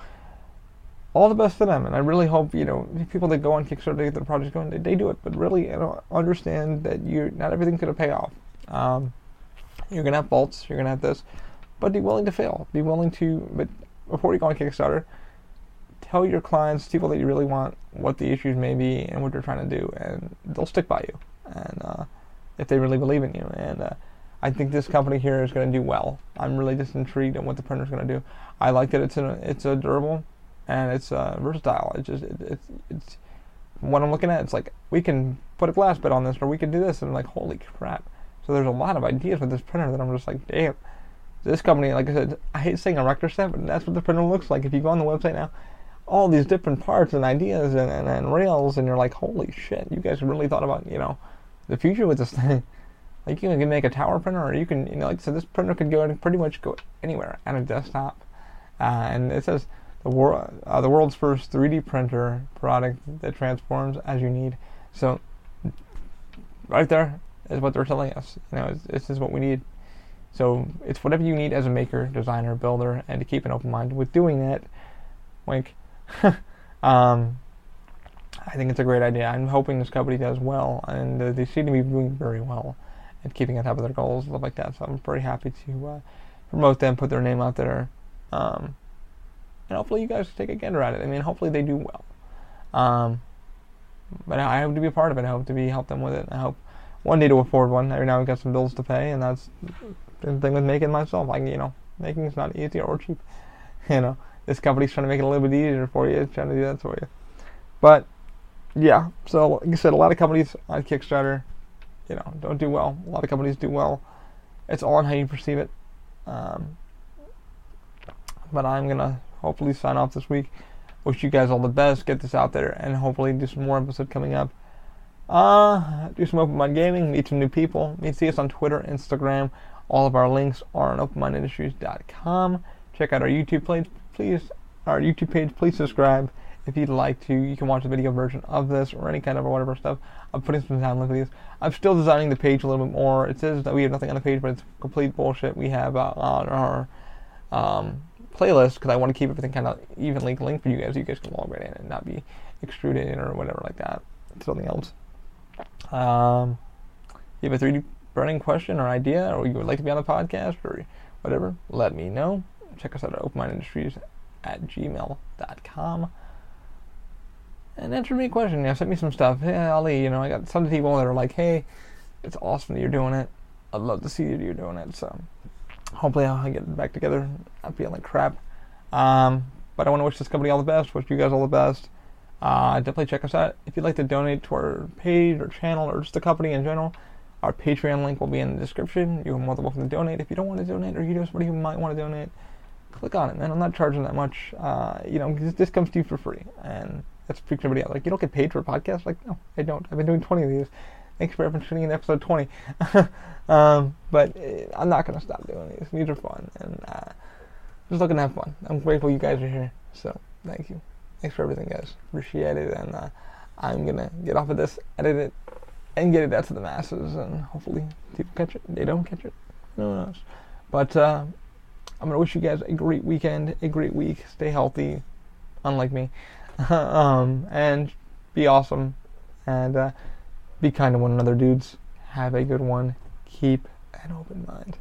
Speaker 2: all the best to them. And I really hope, you know, people that go on Kickstarter to get their projects going, they, they do it. But really, you know, understand that you not everything's going to pay off. Um, you're to have faults. You're to have this. But be willing to fail. Be willing to, but before you go on Kickstarter, tell your clients, people that you really want, what the issues may be and what they're trying to do, and they'll stick by you. And uh, if they really believe in you, and uh, I think this company here is going to do well. I'm really just intrigued on what the printer is going to do. I like that it's a, it's a durable and it's uh, versatile. It's just it, it's it's what I'm looking at. It's like we can put a glass bit on this, or we can do this, and I'm like, holy crap! So there's a lot of ideas with this printer that I'm just like, damn. This company, like I said, I hate saying erector set, but that's what the printer looks like. If you go on the website now, all these different parts and ideas and, and, and rails, and you're like, holy shit, you guys really thought about, you know, the future with this thing. Like you can make a tower printer, or you can, you know, like so this printer could go and pretty much go anywhere on a desktop. Uh, and it says the world, uh, the world's first 3D printer product that transforms as you need. So right there is what they're telling us. You know, this is what we need. So it's whatever you need as a maker, designer, builder, and to keep an open mind with doing that. Like, um, I think it's a great idea. I'm hoping this company does well, and uh, they seem to be doing very well and keeping on top of their goals, and stuff like that. So I'm pretty happy to uh, promote them, put their name out there, um, and hopefully you guys take a gander at it. I mean, hopefully they do well. Um, but I hope to be a part of it. I hope to be help them with it. I hope one day to afford one. Every now I've got some bills to pay, and that's the thing with making myself. Like you know, making is not easy or cheap. You know, this company's trying to make it a little bit easier for you. It's trying to do that for you. But yeah, so like I said, a lot of companies on Kickstarter, you know, don't do well. A lot of companies do well. It's all on how you perceive it. Um, but I'm gonna hopefully sign off this week. Wish you guys all the best. Get this out there, and hopefully do some more episodes coming up. Uh, do some open mind gaming. Meet some new people. Meet see us on Twitter, Instagram. All of our links are on openmindindustries.com. Check out our YouTube page, please. Our YouTube page, please subscribe if you'd like to. You can watch the video version of this or any kind of or whatever stuff. I'm putting some time into these. I'm still designing the page a little bit more. It says that we have nothing on the page, but it's complete bullshit. We have uh, on our um, playlist because I want to keep everything kind of evenly linked for you guys. You guys can log right in and not be extruded or whatever like that. Something else. Um, you have a 3D burning question or idea, or you would like to be on the podcast or whatever, let me know. Check us out at openmindindustries at gmail.com. and answer me a question. You know, send me some stuff. Hey, Ali, you know, I got some people that are like, hey, it's awesome that you're doing it. I'd love to see that you're doing it. So hopefully I'll get back together. I'm feeling like crap. Um, but I want to wish this company all the best. Wish you guys all the best. Uh, definitely check us out. If you'd like to donate to our page or channel or just the company in general, our Patreon link will be in the description. You're more than welcome to donate. If you don't want to donate or you know somebody who might want to donate, click on it, man. I'm not charging that much. Uh, you know, this, this comes to you for free. And that's freaking everybody out. Like, you don't get paid for a podcast? Like, no, I don't. I've been doing 20 of these. Thanks for tuning in episode 20. um, but uh, I'm not going to stop doing these. These are fun. And uh, just looking to have fun. I'm grateful you guys are here. So, thank you. Thanks for everything, guys. Appreciate it. And uh, I'm going to get off of this, edit it, and get it out to the masses. And hopefully people catch it. They don't catch it. Who knows? But uh, I'm going to wish you guys a great weekend, a great week. Stay healthy, unlike me. um, and be awesome and uh, be kind to one another, dudes. Have a good one. Keep an open mind.